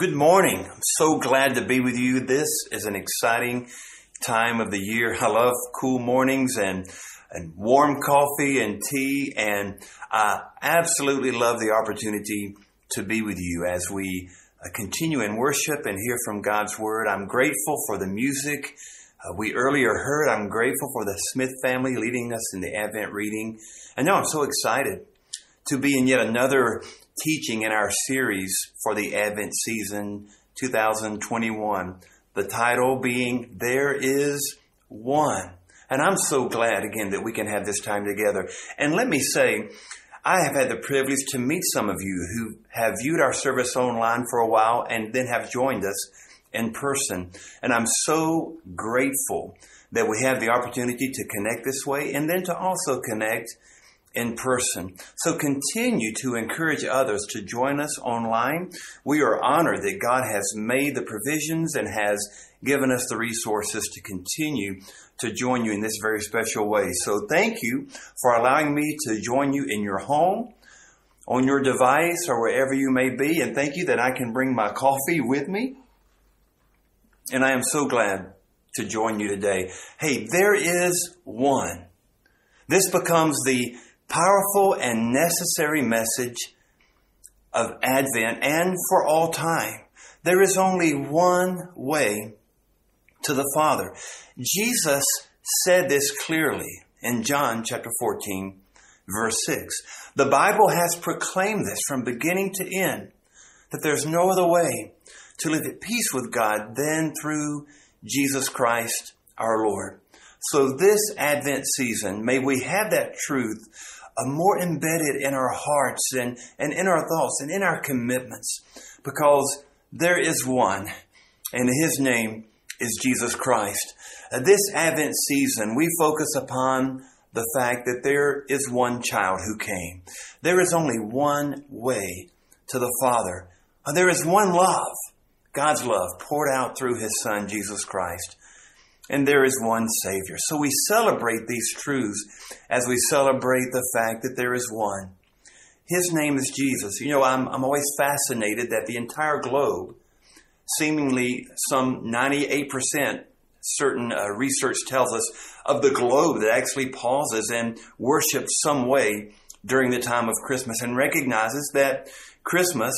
Good morning. I'm so glad to be with you. This is an exciting time of the year. I love cool mornings and, and warm coffee and tea, and I absolutely love the opportunity to be with you as we uh, continue in worship and hear from God's Word. I'm grateful for the music uh, we earlier heard. I'm grateful for the Smith family leading us in the Advent reading. And now I'm so excited to be in yet another teaching in our series for the Advent season 2021. The title being There is One. And I'm so glad again that we can have this time together. And let me say, I have had the privilege to meet some of you who have viewed our service online for a while and then have joined us in person. And I'm so grateful that we have the opportunity to connect this way and then to also connect in person. So continue to encourage others to join us online. We are honored that God has made the provisions and has given us the resources to continue to join you in this very special way. So thank you for allowing me to join you in your home, on your device, or wherever you may be. And thank you that I can bring my coffee with me. And I am so glad to join you today. Hey, there is one. This becomes the powerful and necessary message of Advent and for all time. There is only one way to the Father. Jesus said this clearly in John chapter 14, verse 6. The Bible has proclaimed this from beginning to end that there's no other way to live at peace with God than through Jesus Christ our Lord. So this Advent season, may we have that truth more embedded in our hearts and, and in our thoughts and in our commitments because there is one and his name is Jesus Christ. This Advent season, we focus upon the fact that there is one child who came. There is only one way to the Father. There is one love, God's love poured out through his Son, Jesus Christ and there is one Savior. So we celebrate these truths as we celebrate the fact that there is one. His name is Jesus. You know, I'm, I'm always fascinated that the entire globe, seemingly some 98%, certain uh, research tells us, of the globe that actually pauses and worships some way during the time of Christmas and recognizes that Christmas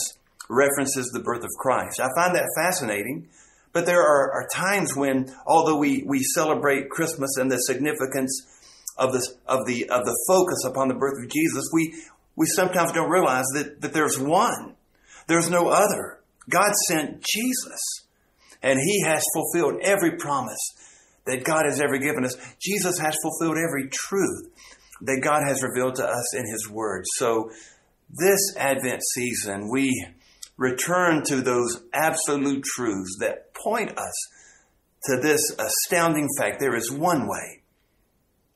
references the birth of Christ. I find that fascinating but there are, are times when, although we, we celebrate Christmas and the significance of the, of the, of the focus upon the birth of Jesus, we, we sometimes don't realize that, that there's one. There's no other. God sent Jesus and he has fulfilled every promise that God has ever given us. Jesus has fulfilled every truth that God has revealed to us in his word. So this Advent season, we, return to those absolute truths that point us to this astounding fact there is one way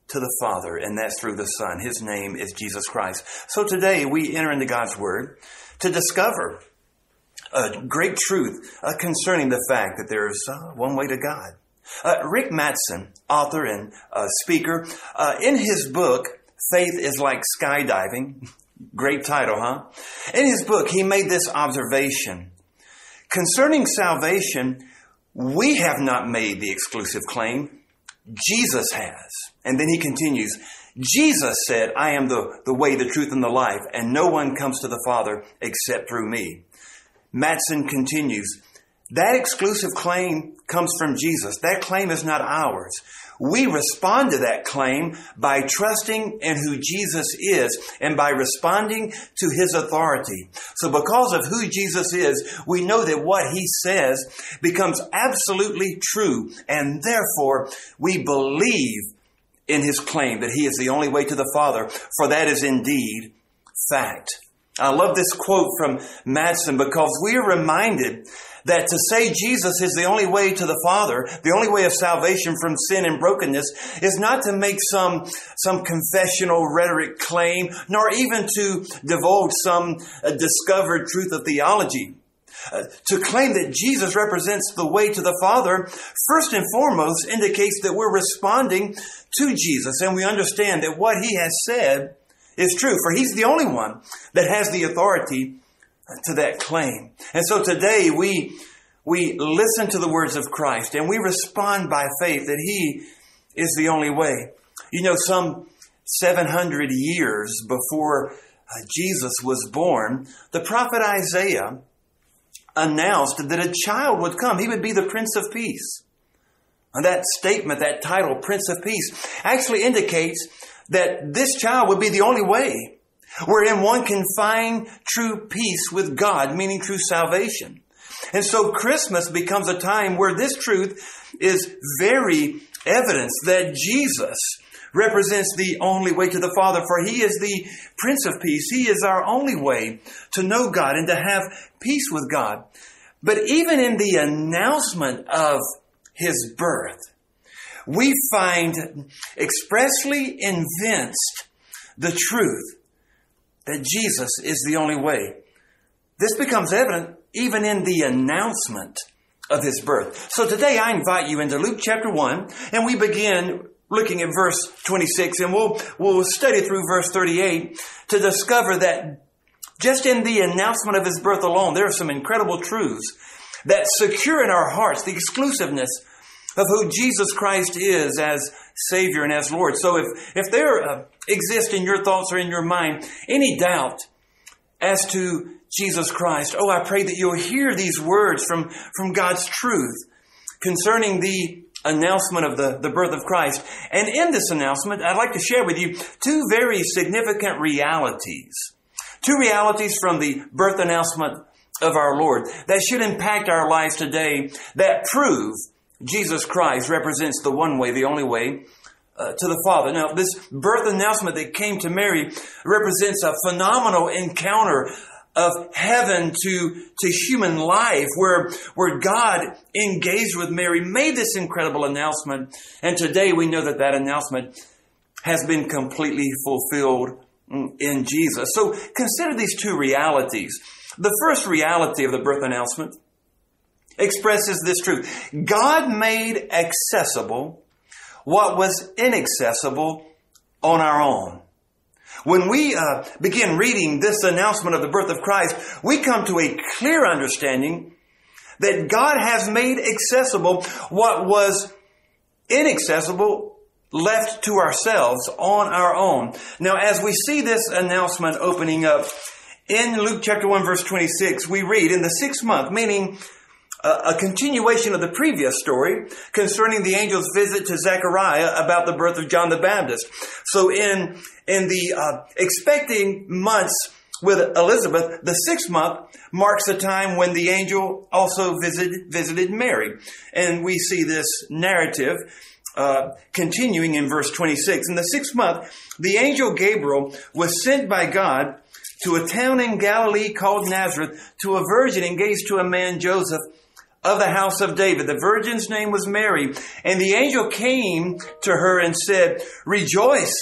to the Father, and that's through the Son. His name is Jesus Christ. So today we enter into God's Word to discover a great truth uh, concerning the fact that there is uh, one way to God. Uh, Rick Mattson, author and uh, speaker, uh, in his book, Faith is Like Skydiving, Great title, huh? In his book, he made this observation. Concerning salvation, we have not made the exclusive claim. Jesus has. And then he continues, Jesus said, I am the, the way, the truth, and the life, and no one comes to the Father except through me. Mattson continues, that exclusive claim comes from Jesus. That claim is not ours. We respond to that claim by trusting in who Jesus is and by responding to his authority. So because of who Jesus is, we know that what he says becomes absolutely true and therefore we believe in his claim that he is the only way to the Father, for that is indeed fact. I love this quote from Mattson because we are reminded that to say Jesus is the only way to the Father, the only way of salvation from sin and brokenness, is not to make some, some confessional rhetoric claim, nor even to divulge some uh, discovered truth of theology. Uh, to claim that Jesus represents the way to the Father, first and foremost indicates that we're responding to Jesus and we understand that what he has said is true, for he's the only one that has the authority to that claim. And so today we, we listen to the words of Christ and we respond by faith that He is the only way. You know, some 700 years before uh, Jesus was born, the prophet Isaiah announced that a child would come. He would be the Prince of Peace. And that statement, that title, Prince of Peace, actually indicates that this child would be the only way wherein one can find true peace with God, meaning true salvation. And so Christmas becomes a time where this truth is very evidence that Jesus represents the only way to the Father, for He is the Prince of Peace. He is our only way to know God and to have peace with God. But even in the announcement of His birth, we find expressly evinced the truth that Jesus is the only way. This becomes evident even in the announcement of his birth. So today I invite you into Luke chapter 1 and we begin looking at verse 26 and we'll, we'll study through verse 38 to discover that just in the announcement of his birth alone, there are some incredible truths that secure in our hearts the exclusiveness of who Jesus Christ is as Savior and as Lord. So if, if there uh, exists in your thoughts or in your mind any doubt as to Jesus Christ, oh, I pray that you'll hear these words from, from God's truth concerning the announcement of the, the birth of Christ. And in this announcement, I'd like to share with you two very significant realities. Two realities from the birth announcement of our Lord that should impact our lives today that prove Jesus Christ represents the one way, the only way uh, to the Father. Now, this birth announcement that came to Mary represents a phenomenal encounter of heaven to, to human life where, where God engaged with Mary, made this incredible announcement. And today we know that that announcement has been completely fulfilled in Jesus. So consider these two realities. The first reality of the birth announcement expresses this truth. God made accessible what was inaccessible on our own. When we uh, begin reading this announcement of the birth of Christ, we come to a clear understanding that God has made accessible what was inaccessible left to ourselves on our own. Now, as we see this announcement opening up in Luke chapter 1 verse 26, we read, in the sixth month, meaning a continuation of the previous story concerning the angel's visit to Zechariah about the birth of John the Baptist. So in, in the uh, expecting months with Elizabeth, the sixth month marks the time when the angel also visited, visited Mary. And we see this narrative uh, continuing in verse 26. In the sixth month, the angel Gabriel was sent by God to a town in Galilee called Nazareth to a virgin engaged to a man Joseph of the house of David. The virgin's name was Mary. And the angel came to her and said, Rejoice,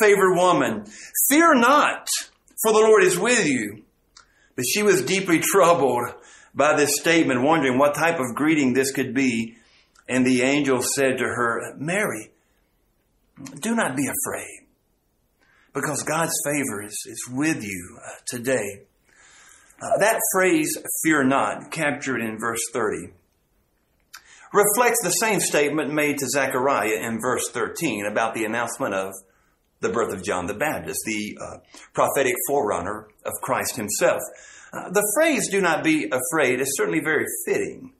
favored woman. Fear not, for the Lord is with you. But she was deeply troubled by this statement, wondering what type of greeting this could be. And the angel said to her, Mary, do not be afraid, because God's favor is, is with you uh, today. That phrase, fear not, captured in verse 30, reflects the same statement made to Zechariah in verse 13 about the announcement of the birth of John the Baptist, the uh, prophetic forerunner of Christ himself. Uh, the phrase, do not be afraid, is certainly very fitting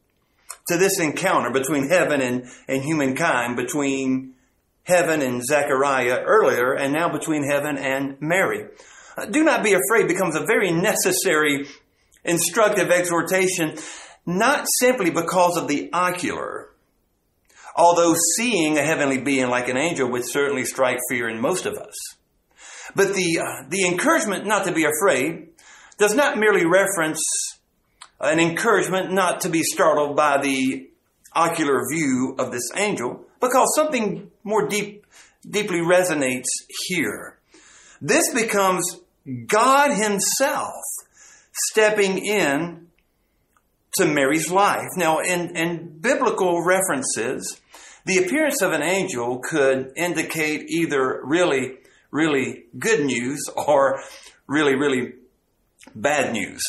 to this encounter between heaven and, and humankind, between heaven and Zechariah earlier, and now between heaven and Mary. Do not be afraid becomes a very necessary instructive exhortation, not simply because of the ocular, although seeing a heavenly being like an angel would certainly strike fear in most of us. But the, uh, the encouragement not to be afraid does not merely reference an encouragement not to be startled by the ocular view of this angel, because something more deep, deeply resonates here. This becomes God Himself stepping in to Mary's life. Now, in, in biblical references, the appearance of an angel could indicate either really, really good news or really, really bad news.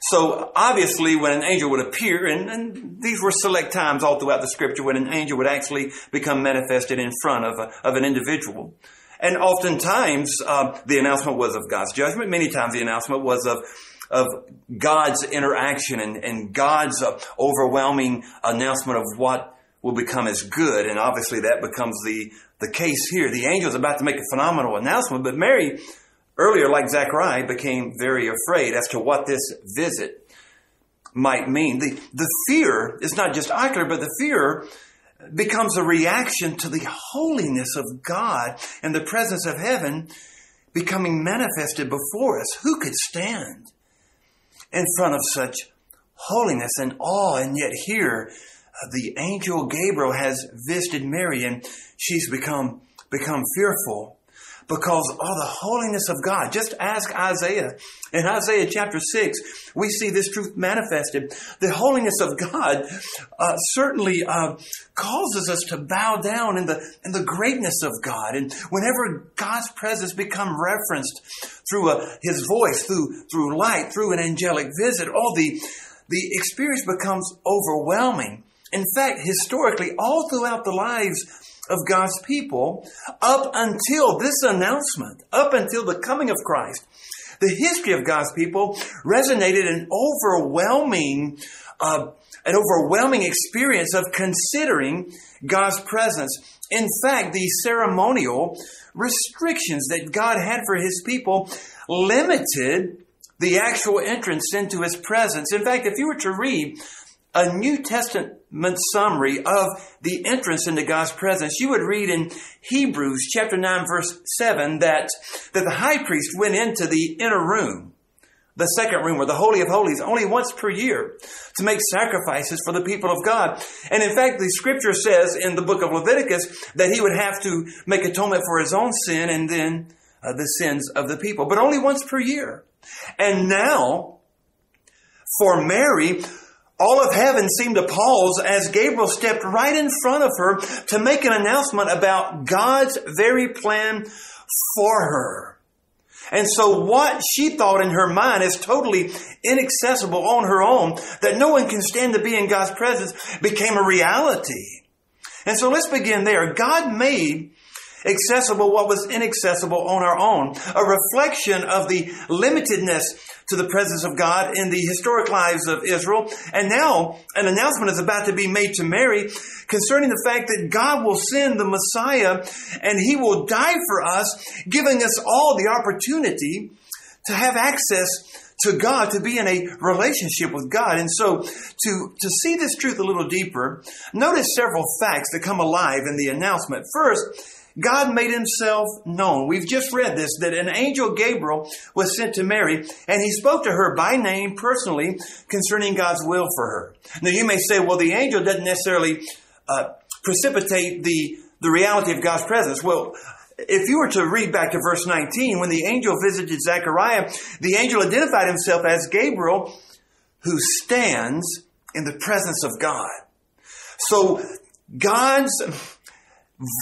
So obviously, when an angel would appear, and, and, these were select times all throughout the scripture when an angel would actually become manifested in front of, a, of an individual. And oftentimes, uh, the announcement was of God's judgment. Many times, the announcement was of of God's interaction and, and God's uh, overwhelming announcement of what will become as good. And obviously, that becomes the the case here. The angel is about to make a phenomenal announcement, but Mary earlier, like Zechariah, became very afraid as to what this visit might mean. The, the fear is not just ocular, but the fear becomes a reaction to the holiness of God and the presence of heaven becoming manifested before us. Who could stand in front of such holiness and awe? And yet here, uh, the angel Gabriel has visited Mary and she's become, become fearful because of the holiness of God. Just ask Isaiah. In Isaiah chapter 6, we see this truth manifested. The holiness of God uh, certainly uh, causes us to bow down in the, in the greatness of God. And whenever God's presence become referenced through a, uh, his voice, through, through light, through an angelic visit, all the, the experience becomes overwhelming. In fact, historically, all throughout the lives of God's people up until this announcement, up until the coming of Christ. The history of God's people resonated an overwhelming, uh, an overwhelming experience of considering God's presence. In fact, the ceremonial restrictions that God had for His people limited the actual entrance into His presence. In fact, if you were to read a New Testament summary of the entrance into God's presence, you would read in Hebrews chapter 9 verse 7 that, that the high priest went into the inner room, the second room or the Holy of Holies only once per year to make sacrifices for the people of God. And in fact, the scripture says in the book of Leviticus that he would have to make atonement for his own sin and then uh, the sins of the people, but only once per year. And now, for Mary, all of heaven seemed to pause as Gabriel stepped right in front of her to make an announcement about God's very plan for her. And so what she thought in her mind is totally inaccessible on her own, that no one can stand to be in God's presence, became a reality. And so let's begin there. God made accessible what was inaccessible on our own, a reflection of the limitedness to the presence of God in the historic lives of Israel. And now an announcement is about to be made to Mary concerning the fact that God will send the Messiah and he will die for us, giving us all the opportunity to have access to God, to be in a relationship with God. And so to, to see this truth a little deeper, notice several facts that come alive in the announcement. First, God made himself known. We've just read this, that an angel Gabriel was sent to Mary and he spoke to her by name personally concerning God's will for her. Now you may say, well, the angel doesn't necessarily uh, precipitate the, the reality of God's presence. Well, if you were to read back to verse 19, when the angel visited Zechariah, the angel identified himself as Gabriel who stands in the presence of God. So God's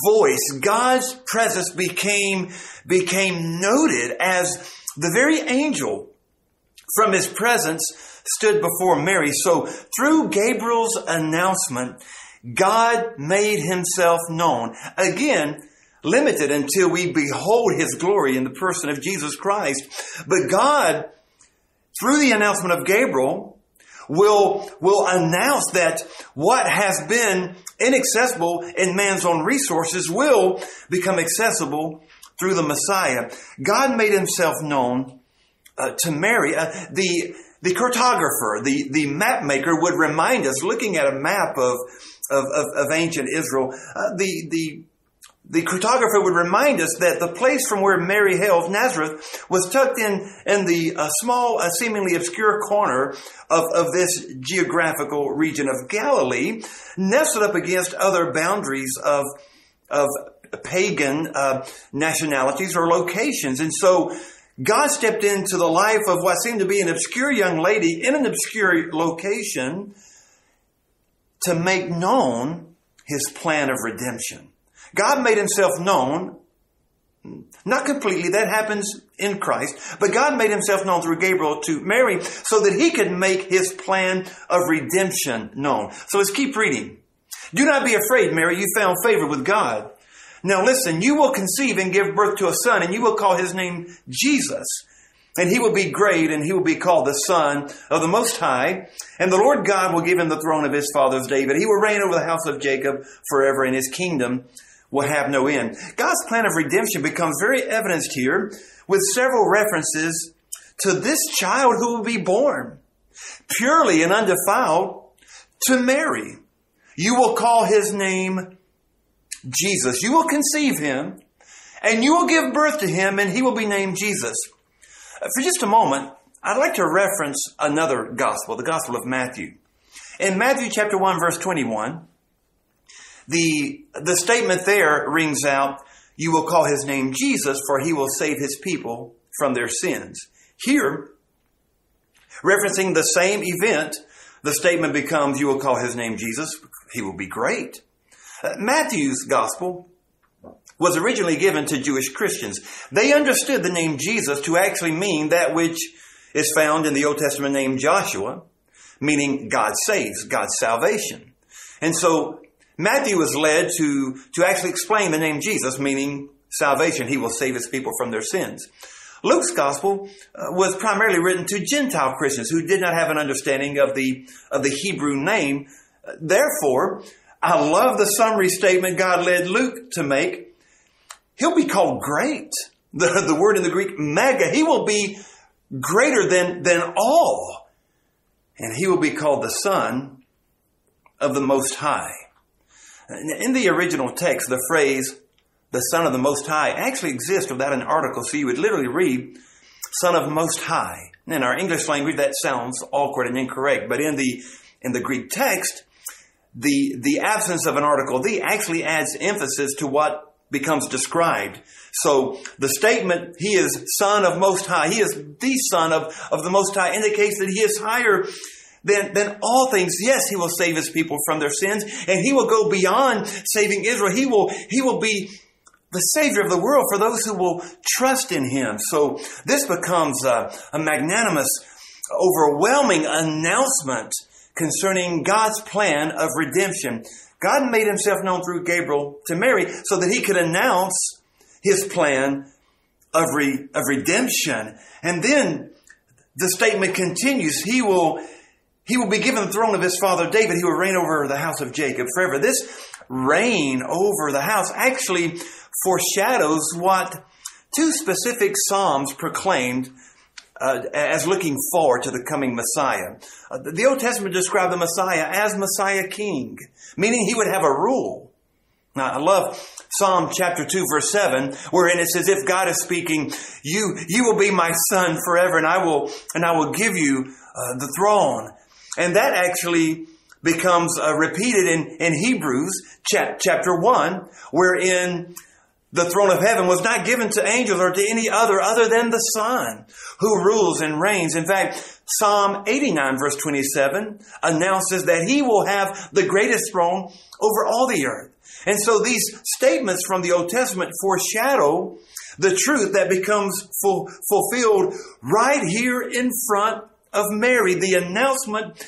voice, God's presence became, became noted as the very angel from his presence stood before Mary. So through Gabriel's announcement, God made himself known. Again, limited until we behold his glory in the person of Jesus Christ. But God, through the announcement of Gabriel, will, will announce that what has been inaccessible in man's own resources will become accessible through the Messiah. God made himself known uh, to Mary. Uh, the, the cartographer, the, the map maker would remind us, looking at a map of, of, of, of ancient Israel, uh, the, the the cartographer would remind us that the place from where Mary hails, Nazareth, was tucked in in the uh, small, uh, seemingly obscure corner of, of this geographical region of Galilee, nestled up against other boundaries of, of pagan uh, nationalities or locations. And so God stepped into the life of what seemed to be an obscure young lady in an obscure location to make known his plan of redemption. God made himself known Not completely, that happens in Christ, but God made himself known through Gabriel to Mary so that he could make his plan of redemption known. So let's keep reading. Do not be afraid, Mary, you found favor with God. Now listen, you will conceive and give birth to a son, and you will call his name Jesus. And he will be great, and he will be called the Son of the Most High. And the Lord God will give him the throne of his father's David. He will reign over the house of Jacob forever, and his kingdom will have no end. God's plan of redemption becomes very evidenced here with several references to this child who will be born, purely and undefiled, to Mary. You will call his name Jesus. You will conceive him, and you will give birth to him, and he will be named Jesus. Uh, for just a moment, I'd like to reference another gospel, the Gospel of Matthew. In Matthew chapter 1 verse 21, the, the statement there rings out, you will call his name Jesus for he will save his people from their sins. Here, referencing the same event, the statement becomes, you will call his name Jesus, he will be great. Uh, Matthew's gospel was originally given to Jewish Christians. They understood the name Jesus to actually mean that which is found in the Old Testament name Joshua, meaning God saves, God's salvation. And so Matthew was led to, to actually explain the name Jesus, meaning salvation. He will save his people from their sins. Luke's gospel uh, was primarily written to Gentile Christians who did not have an understanding of the, of the Hebrew name. Therefore, I love the summary statement God led Luke to make He'll be called great. The, the word in the Greek, mega. He will be greater than, than all. And he will be called the Son of the Most High. In the original text, the phrase, the Son of the Most High, actually exists without an article, so you would literally read, Son of Most High. In our English language, that sounds awkward and incorrect, but in the, in the Greek text, the, the absence of an article, the actually adds emphasis to what becomes described. So the statement, he is son of most high, he is the son of, of the most high, indicates that he is higher than, than all things. Yes, he will save his people from their sins, and he will go beyond saving Israel. He will, he will be the Savior of the world for those who will trust in him. So this becomes a, a magnanimous, overwhelming announcement concerning God's plan of redemption. God made himself known through Gabriel to Mary so that he could announce his plan of, re, of redemption. And then the statement continues. He will, he will be given the throne of his father David. He will reign over the house of Jacob forever. This reign over the house actually foreshadows what two specific Psalms proclaimed uh, as looking forward to the coming Messiah. Uh, the Old Testament described the Messiah as Messiah King, meaning he would have a rule. Now, I love Psalm chapter 2 verse 7, wherein it says, if God is speaking, you, you will be my son forever and I will, and I will give you uh, the throne. And that actually becomes uh, repeated in, in Hebrews chap- chapter 1, wherein the throne of heaven was not given to angels or to any other other than the Son who rules and reigns. In fact, Psalm 89 verse 27 announces that he will have the greatest throne over all the earth. And so these statements from the Old Testament foreshadow the truth that becomes fulfilled right here in front of Mary. The announcement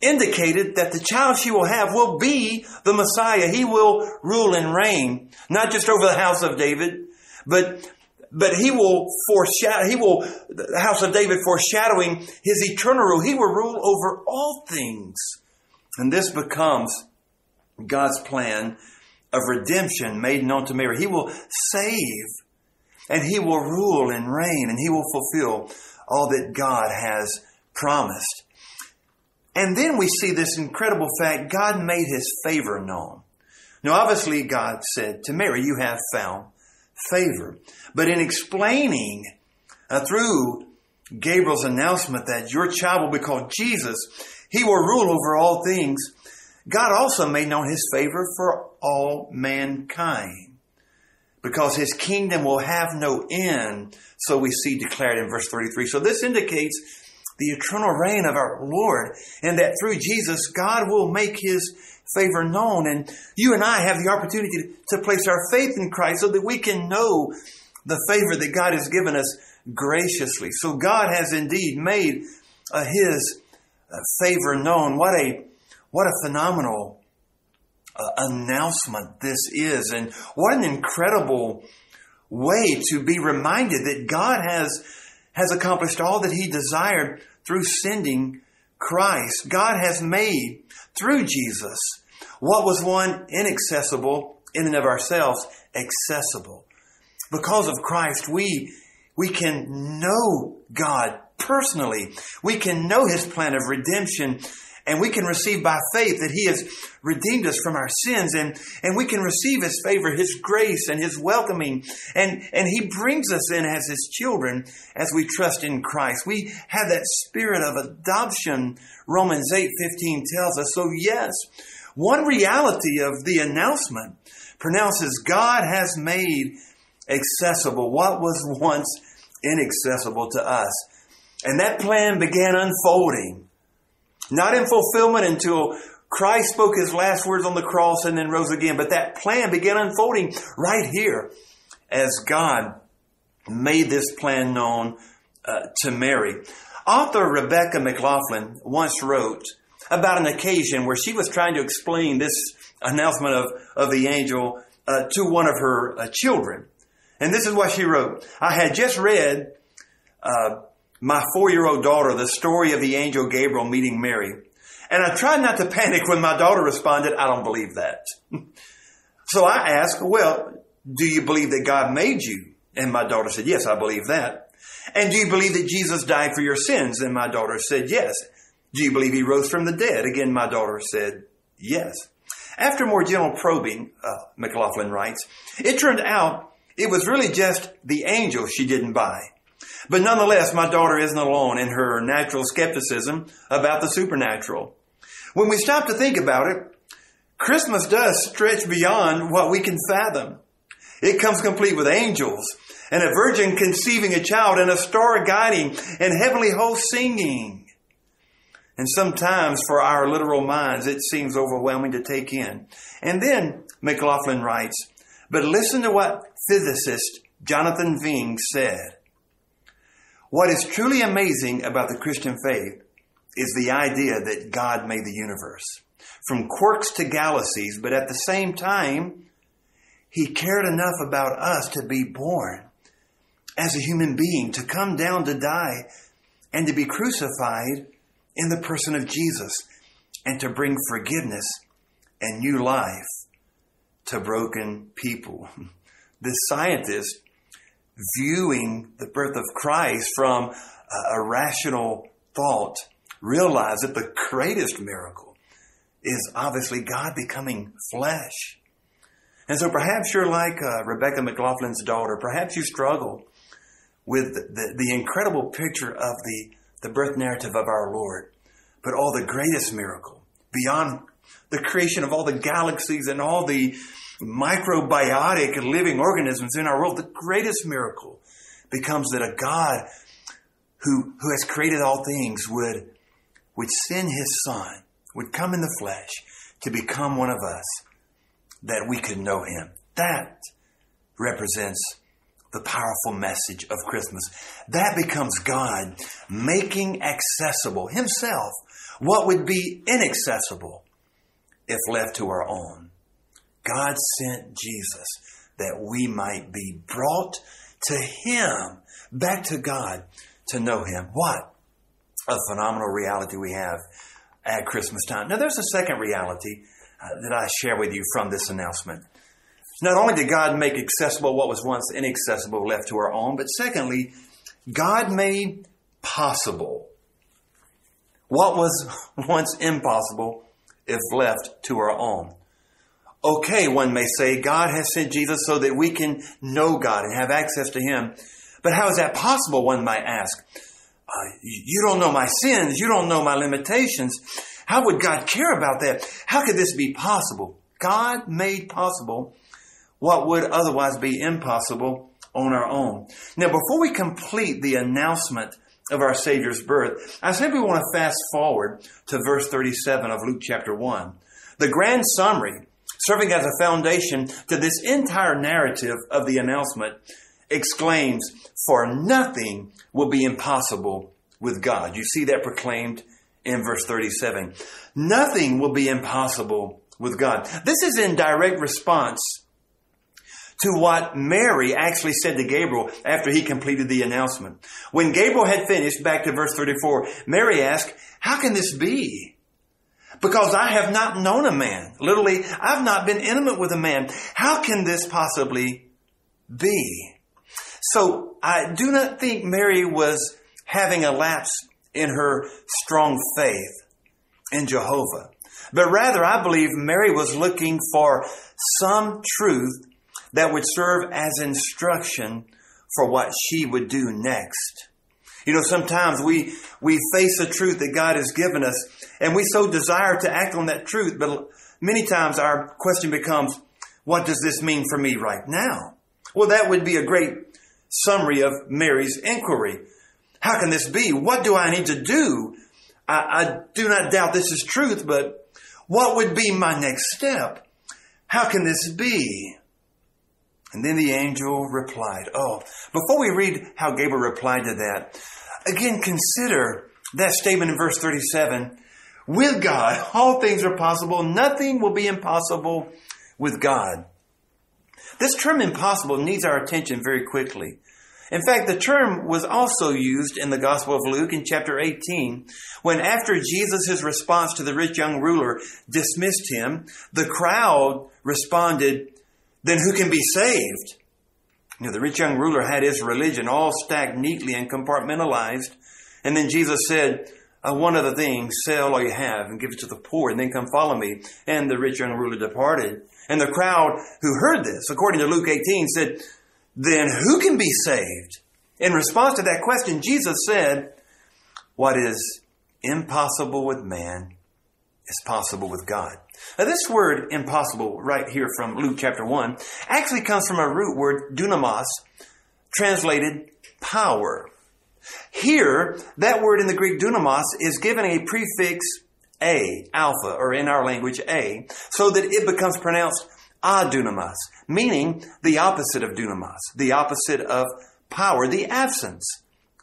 indicated that the child she will have will be the Messiah. He will rule and reign, not just over the house of David, but but he will foreshadow, he will, the house of David foreshadowing his eternal rule. He will rule over all things. And this becomes God's plan of redemption made known to Mary. He will save and he will rule and reign and he will fulfill all that God has promised. And then we see this incredible fact God made his favor known. Now, obviously, God said to Mary, You have found favor. But in explaining uh, through Gabriel's announcement that your child will be called Jesus, he will rule over all things, God also made known his favor for all mankind. Because his kingdom will have no end, so we see declared in verse 33. So this indicates the eternal reign of our Lord, and that through Jesus, God will make his favor known. And you and I have the opportunity to place our faith in Christ so that we can know the favor that God has given us graciously. So God has indeed made uh, His uh, favor known. What a what a phenomenal uh, announcement this is, and what an incredible way to be reminded that God has has accomplished all that He desired through sending Christ. God has made through Jesus what was one inaccessible in and of ourselves accessible. Because of Christ, we we can know God personally. We can know His plan of redemption and we can receive by faith that He has redeemed us from our sins and, and we can receive His favor, His grace and His welcoming. And, and He brings us in as His children as we trust in Christ. We have that spirit of adoption, Romans 8 15 tells us. So yes, one reality of the announcement pronounces God has made accessible what was once inaccessible to us. And that plan began unfolding, not in fulfillment until Christ spoke his last words on the cross and then rose again, but that plan began unfolding right here as God made this plan known uh, to Mary. Author Rebecca McLaughlin once wrote about an occasion where she was trying to explain this announcement of, of the angel uh, to one of her uh, children. And this is what she wrote. I had just read uh, my four year old daughter the story of the angel Gabriel meeting Mary. And I tried not to panic when my daughter responded, I don't believe that. so I asked, well, do you believe that God made you? And my daughter said, yes, I believe that. And do you believe that Jesus died for your sins? And my daughter said, yes. Do you believe he rose from the dead? Again, my daughter said, yes. After more general probing, uh, McLaughlin writes, it turned out it was really just the angel she didn't buy. But nonetheless, my daughter isn't alone in her natural skepticism about the supernatural. When we stop to think about it, Christmas does stretch beyond what we can fathom. It comes complete with angels and a virgin conceiving a child and a star guiding and heavenly hosts singing. And sometimes for our literal minds, it seems overwhelming to take in. And then McLaughlin writes, but listen to what physicist Jonathan Feng said. What is truly amazing about the Christian faith is the idea that God made the universe, from quarks to galaxies, but at the same time, He cared enough about us to be born as a human being, to come down to die, and to be crucified in the person of Jesus, and to bring forgiveness and new life to broken people. This scientist viewing the birth of Christ from a, rational thought realize that the greatest miracle is obviously God becoming flesh. And so perhaps you're like uh, Rebecca McLaughlin's daughter. Perhaps you struggle with the, the incredible picture of the, the birth narrative of our Lord. But all the greatest miracle, beyond the creation of all the galaxies and all the microbiotic living organisms in our world, the greatest miracle becomes that a God who, who has created all things would, would send his son, would come in the flesh to become one of us, that we could know him. That represents the powerful message of Christmas. That becomes God making accessible himself what would be inaccessible if left to our own. God sent Jesus that we might be brought to Him, back to God, to know Him. What a phenomenal reality we have at Christmas time. Now, there's a second reality uh, that I share with you from this announcement. Not only did God make accessible what was once inaccessible left to our own, but secondly, God made possible what was once impossible if left to our own. Okay, one may say, God has sent Jesus so that we can know God and have access to Him. But how is that possible, one might ask? Uh, you don't know my sins. You don't know my limitations. How would God care about that? How could this be possible? God made possible what would otherwise be impossible on our own. Now, before we complete the announcement of our Savior's birth, I simply want to fast forward to verse 37 of Luke chapter 1. the grand summary, serving as a foundation to this entire narrative of the announcement, exclaims, For nothing will be impossible with God. You see that proclaimed in verse 37. Nothing will be impossible with God. This is in direct response to what Mary actually said to Gabriel after he completed the announcement. When Gabriel had finished, back to verse 34, Mary asked, How can this be? Because I have not known a man. Literally, I've not been intimate with a man. How can this possibly be? So I do not think Mary was having a lapse in her strong faith in Jehovah. But rather, I believe Mary was looking for some truth that would serve as instruction for what she would do next. You know, sometimes we, we face a truth that God has given us and we so desire to act on that truth, but many times our question becomes, what does this mean for me right now? Well, that would be a great summary of Mary's inquiry. How can this be? What do I need to do? I, I do not doubt this is truth, but what would be my next step? How can this be? And then the angel replied. Oh, before we read how Gabriel replied to that, again, consider that statement in verse 37. With God, all things are possible. Nothing will be impossible with God. This term impossible needs our attention very quickly. In fact, the term was also used in the Gospel of Luke in chapter 18, when after Jesus' response to the rich young ruler dismissed him, the crowd responded, then who can be saved? You know, the rich young ruler had his religion all stacked neatly and compartmentalized. And then Jesus said, uh, one other thing, sell all you have and give it to the poor and then come follow me. And the rich young ruler departed. And the crowd who heard this, according to Luke 18, said, then who can be saved? In response to that question, Jesus said, what is impossible with man is possible with God. Now, this word impossible, right here from Luke chapter 1, actually comes from a root word, dunamis, translated power. Here, that word in the Greek dunamis is given a prefix a, alpha, or in our language a, so that it becomes pronounced adunamis, meaning the opposite of dunamis, the opposite of power, the absence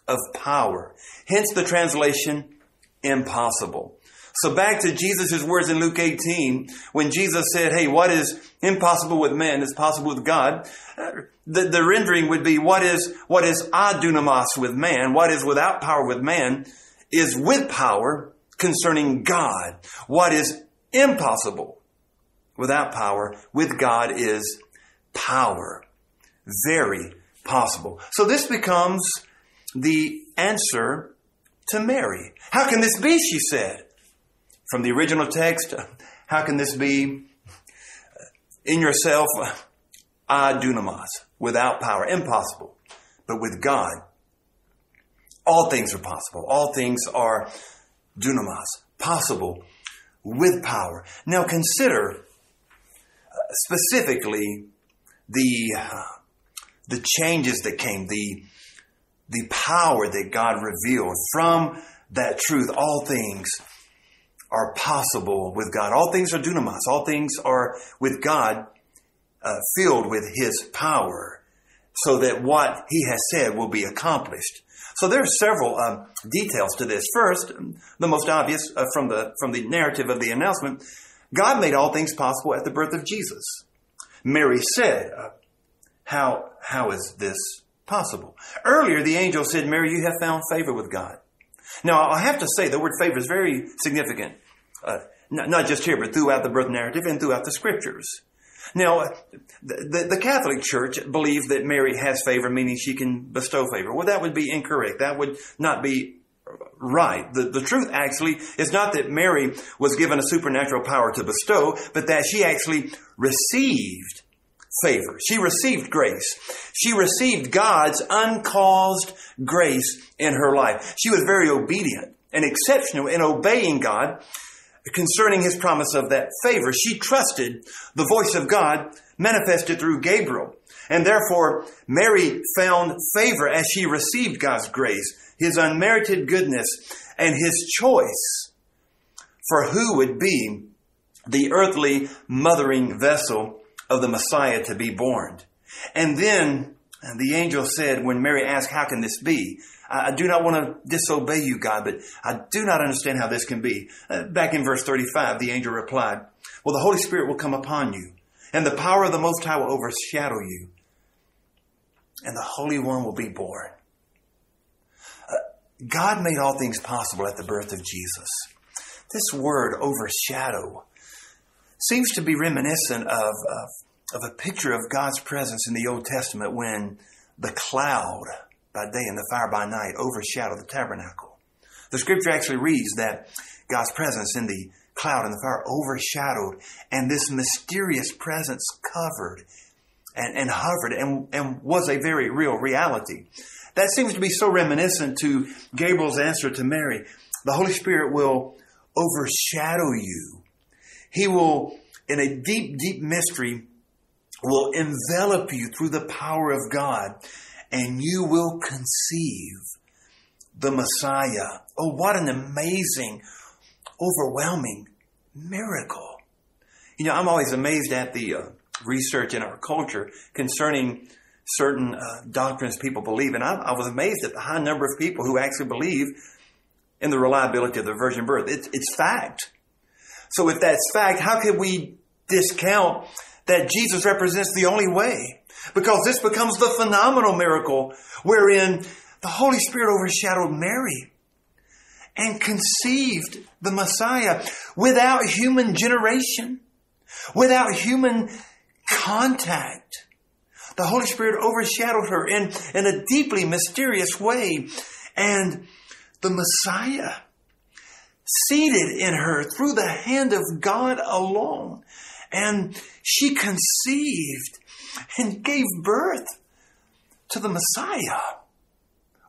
of power. Hence the translation impossible. So back to Jesus' words in Luke 18, when Jesus said, hey, what is impossible with man is possible with God. Uh, the, the rendering would be what is, what is adunamis with man, what is without power with man, is with power concerning God. What is impossible without power with God is power. Very possible. So this becomes the answer to Mary. How can this be? She said from the original text, how can this be in yourself? Adunamis, without power, impossible. But with God, all things are possible. All things are dunamis, possible with power. Now consider uh, specifically the uh, the changes that came, the the power that God revealed from that truth. All things are possible with God. All things are dunamis. All things are with God uh, filled with His power so that what He has said will be accomplished. So there are several um, details to this. First, the most obvious uh, from the from the narrative of the announcement, God made all things possible at the birth of Jesus. Mary said, uh, "How how is this possible?" Earlier, the angel said, "Mary, you have found favor with God." Now, I have to say the word favor is very significant, uh, not, not, just here, but throughout the birth narrative and throughout the scriptures. Now, the, the, Catholic Church believes that Mary has favor, meaning she can bestow favor. Well, that would be incorrect. That would not be right. The, the truth actually is not that Mary was given a supernatural power to bestow, but that she actually received favor. She received grace. She received God's uncaused grace in her life. She was very obedient and exceptional in obeying God concerning his promise of that favor. She trusted the voice of God manifested through Gabriel. And therefore, Mary found favor as she received God's grace, his unmerited goodness, and his choice for who would be the earthly mothering vessel of the Messiah to be born. And then the angel said, when Mary asked, How can this be? I do not want to disobey you, God, but I do not understand how this can be. Uh, back in verse 35, the angel replied, Well, the Holy Spirit will come upon you, and the power of the Most High will overshadow you, and the Holy One will be born. Uh, God made all things possible at the birth of Jesus. This word, overshadow, seems to be reminiscent of, of, of a picture of God's presence in the Old Testament when the cloud by day and the fire by night overshadow the tabernacle. The scripture actually reads that God's presence in the cloud and the fire overshadowed and this mysterious presence covered and, and hovered and, and was a very real reality. That seems to be so reminiscent to Gabriel's answer to Mary. The Holy Spirit will overshadow you. He will, in a deep, deep mystery, will envelop you through the power of God and you will conceive the Messiah. Oh, what an amazing, overwhelming miracle. You know, I'm always amazed at the uh, research in our culture concerning certain uh, doctrines people believe. And I, I, was amazed at the high number of people who actually believe in the reliability of the virgin birth. It's, it's fact. So if that's fact, how can we discount that Jesus represents the only way? Because this becomes the phenomenal miracle wherein the Holy Spirit overshadowed Mary and conceived the Messiah without human generation, without human contact. The Holy Spirit overshadowed her in, in a deeply mysterious way. And the Messiah, seated in her through the hand of God alone. And she conceived and gave birth to the Messiah.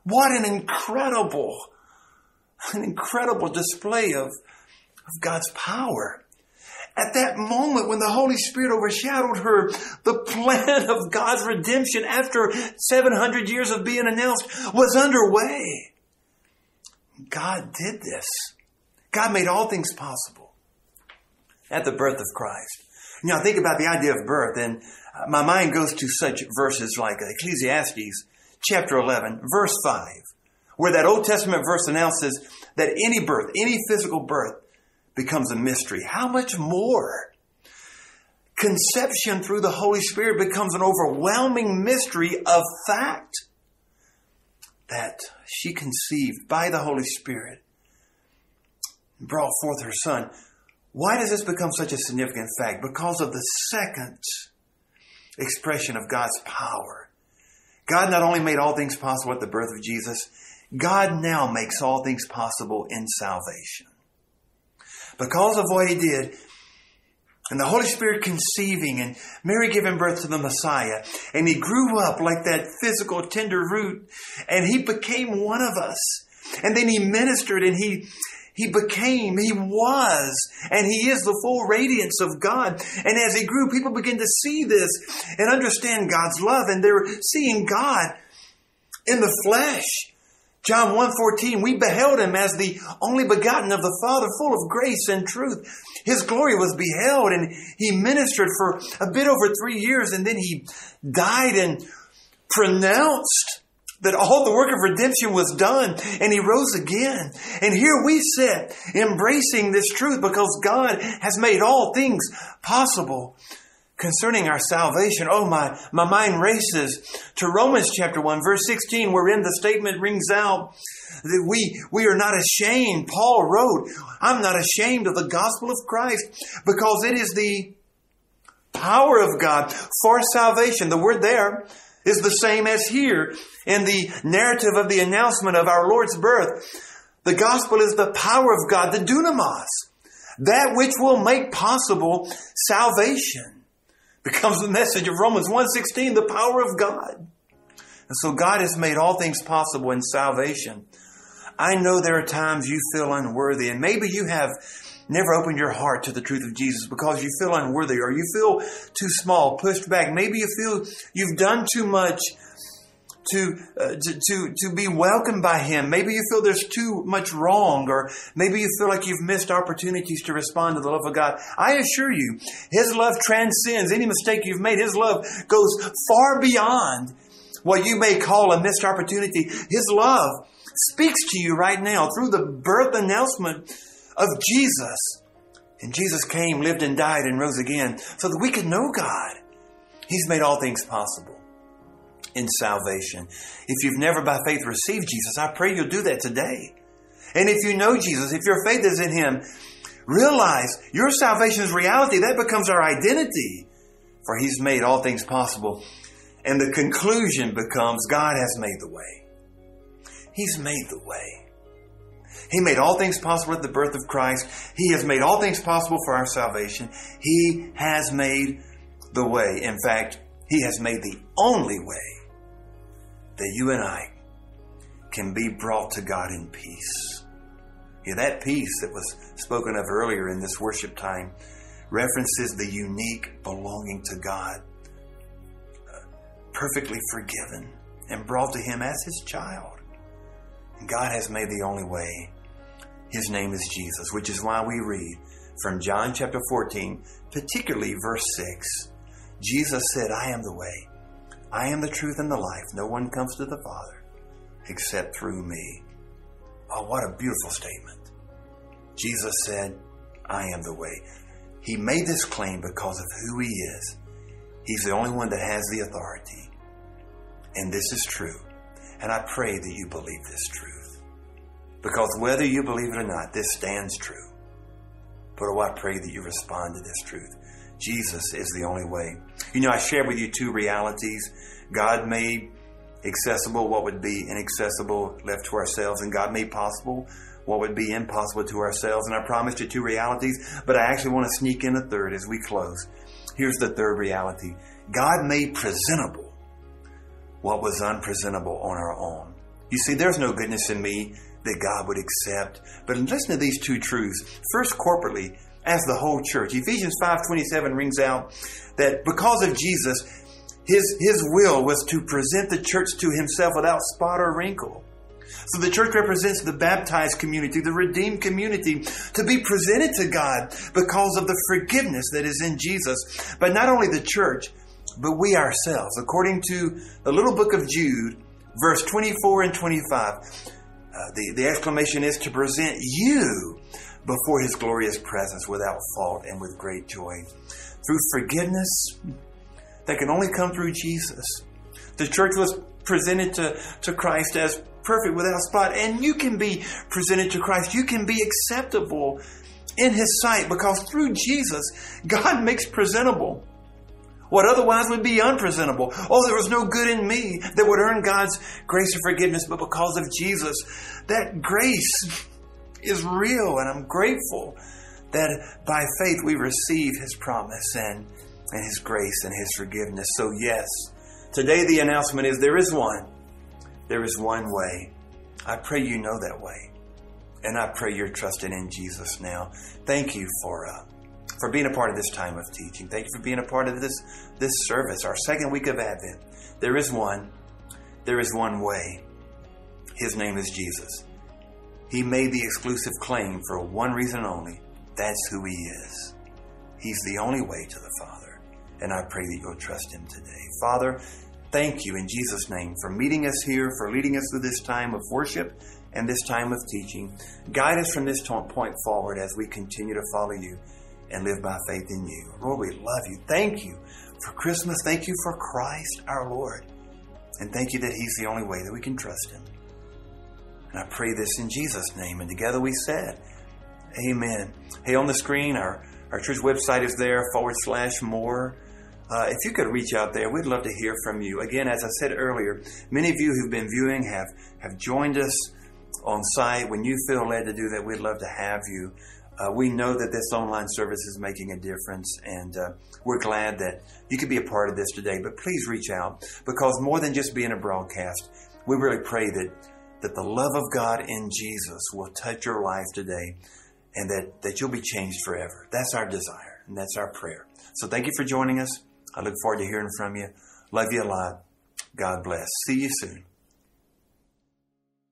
What an incredible, an incredible display of, of God's power. At that moment when the Holy Spirit overshadowed her, the plan of God's redemption after 700 years of being announced was underway. God did this. God made all things possible at the birth of Christ. Now think about the idea of birth and uh, my mind goes to such verses like Ecclesiastes chapter 11, verse 5, where that Old Testament verse announces that any birth, any physical birth, becomes a mystery. How much more? Conception through the Holy Spirit becomes an overwhelming mystery of fact that she conceived by the Holy Spirit and brought forth her son. Why does this become such a significant fact? Because of the second expression of God's power. God not only made all things possible at the birth of Jesus, God now makes all things possible in salvation. Because of what he did, and the Holy Spirit conceiving and Mary giving birth to the Messiah, and he grew up like that physical tender root, and he became one of us. And then he ministered and he he became, he was, and he is the full radiance of God. And as he grew, people began to see this and understand God's love, and they're seeing God in the flesh. John 1:14 we beheld him as the only begotten of the Father full of grace and truth his glory was beheld and he ministered for a bit over 3 years and then he died and pronounced that all the work of redemption was done and he rose again. And here we sit embracing this truth because God has made all things possible concerning our salvation. Oh, my, my mind races to Romans chapter 1, verse 16, wherein the statement rings out that we, we are not ashamed. Paul wrote, I'm not ashamed of the gospel of Christ because it is the power of God for salvation. The word there is the same as here in the narrative of the announcement of our Lord's birth. The gospel is the power of God, the dunamis, that which will make possible salvation. Becomes the message of Romans 1:16, the power of God. And so God has made all things possible in salvation. I know there are times you feel unworthy, and maybe you have never opened your heart to the truth of Jesus because you feel unworthy or you feel too small, pushed back. Maybe you feel you've done too much to, uh, to, to, to be welcomed by Him. Maybe you feel there's too much wrong, or maybe you feel like you've missed opportunities to respond to the love of God. I assure you, His love transcends any mistake you've made. His love goes far beyond what you may call a missed opportunity. His love speaks to you right now through the birth announcement of Jesus. And Jesus came, lived and died and rose again so that we could know God. He's made all things possible in salvation. If you've never by faith received Jesus, I pray you'll do that today. And if you know Jesus, if your faith is in Him, realize your salvation is reality. That becomes our identity. For He's made all things possible. And the conclusion becomes God has made the way. He's made the way. He made all things possible at the birth of Christ. He has made all things possible for our salvation. He has made the way. In fact, He has made the only way that you and I can be brought to God in peace. Yeah, that peace that was spoken of earlier in this worship time references the unique belonging to God, uh, perfectly forgiven and brought to Him as His child. God has made the only way. His name is Jesus, which is why we read from John chapter 14, particularly verse 6. Jesus said, I am the way, I am the truth and the life. No one comes to the Father except through me. Oh, what a beautiful statement. Jesus said, I am the way. He made this claim because of who he is. He's the only one that has the authority. And this is true. And I pray that you believe this truth. Because whether you believe it or not, this stands true. But oh, I pray that you respond to this truth. Jesus is the only way. You know, I shared with you two realities. God made accessible what would be inaccessible left to ourselves, and God made possible what would be impossible to ourselves. And I promised you two realities, but I actually want to sneak in a third as we close. Here's the third reality God made presentable what was unpresentable on our own. You see, there's no goodness in me that God would accept. But listen to these two truths. First, corporately, as the whole church. Ephesians 5:27 rings out that because of Jesus, his, his will was to present the church to himself without spot or wrinkle. So the church represents the baptized community, the redeemed community, to be presented to God because of the forgiveness that is in Jesus. But not only the church, but we ourselves. According to the little book of Jude, verse 24 and 25, uh, the, the exclamation is to present you before his glorious presence without fault and with great joy. Through forgiveness that can only come through Jesus. The church was presented to, to Christ as perfect without spot, and you can be presented to Christ. You can be acceptable in his sight because through Jesus, God makes presentable what otherwise would be unpresentable. Oh, there was no good in me that would earn God's grace and forgiveness, but because of Jesus, that grace is real, and I'm grateful that by faith we receive His promise and, and His grace and His forgiveness. So, yes, today the announcement is there is one. There is one way. I pray you know that way. And I pray you're trusting in Jesus now. Thank you for uh, for being a part of this time of teaching. Thank you for being a part of this this service, our second week of Advent. There is one. There is one way. His name is Jesus. He made the exclusive claim for one reason only. That's who he is. He's the only way to the Father. And I pray that you'll trust him today. Father, thank you in Jesus' name for meeting us here, for leading us through this time of worship and this time of teaching. Guide us from this point forward as we continue to follow you and live by faith in you. Lord, we love you. Thank you for Christmas. Thank you for Christ our Lord. And thank you that He's the only way that we can trust Him. And I pray this in Jesus' name. And together we said, Amen. Hey, on the screen, our, our church website is there, forward slash more. Uh, if you could reach out there, we'd love to hear from you. Again, as I said earlier, many of you who've been viewing have, have joined us on site. When you feel led to do that, we'd love to have you. Uh, we know that this online service is making a difference, and uh, we're glad that you could be a part of this today. But please reach out because more than just being a broadcast, we really pray that that the love of God in Jesus will touch your life today and that, that you'll be changed forever. That's our desire and that's our prayer. So thank you for joining us. I look forward to hearing from you. Love you a lot. God bless. See you soon.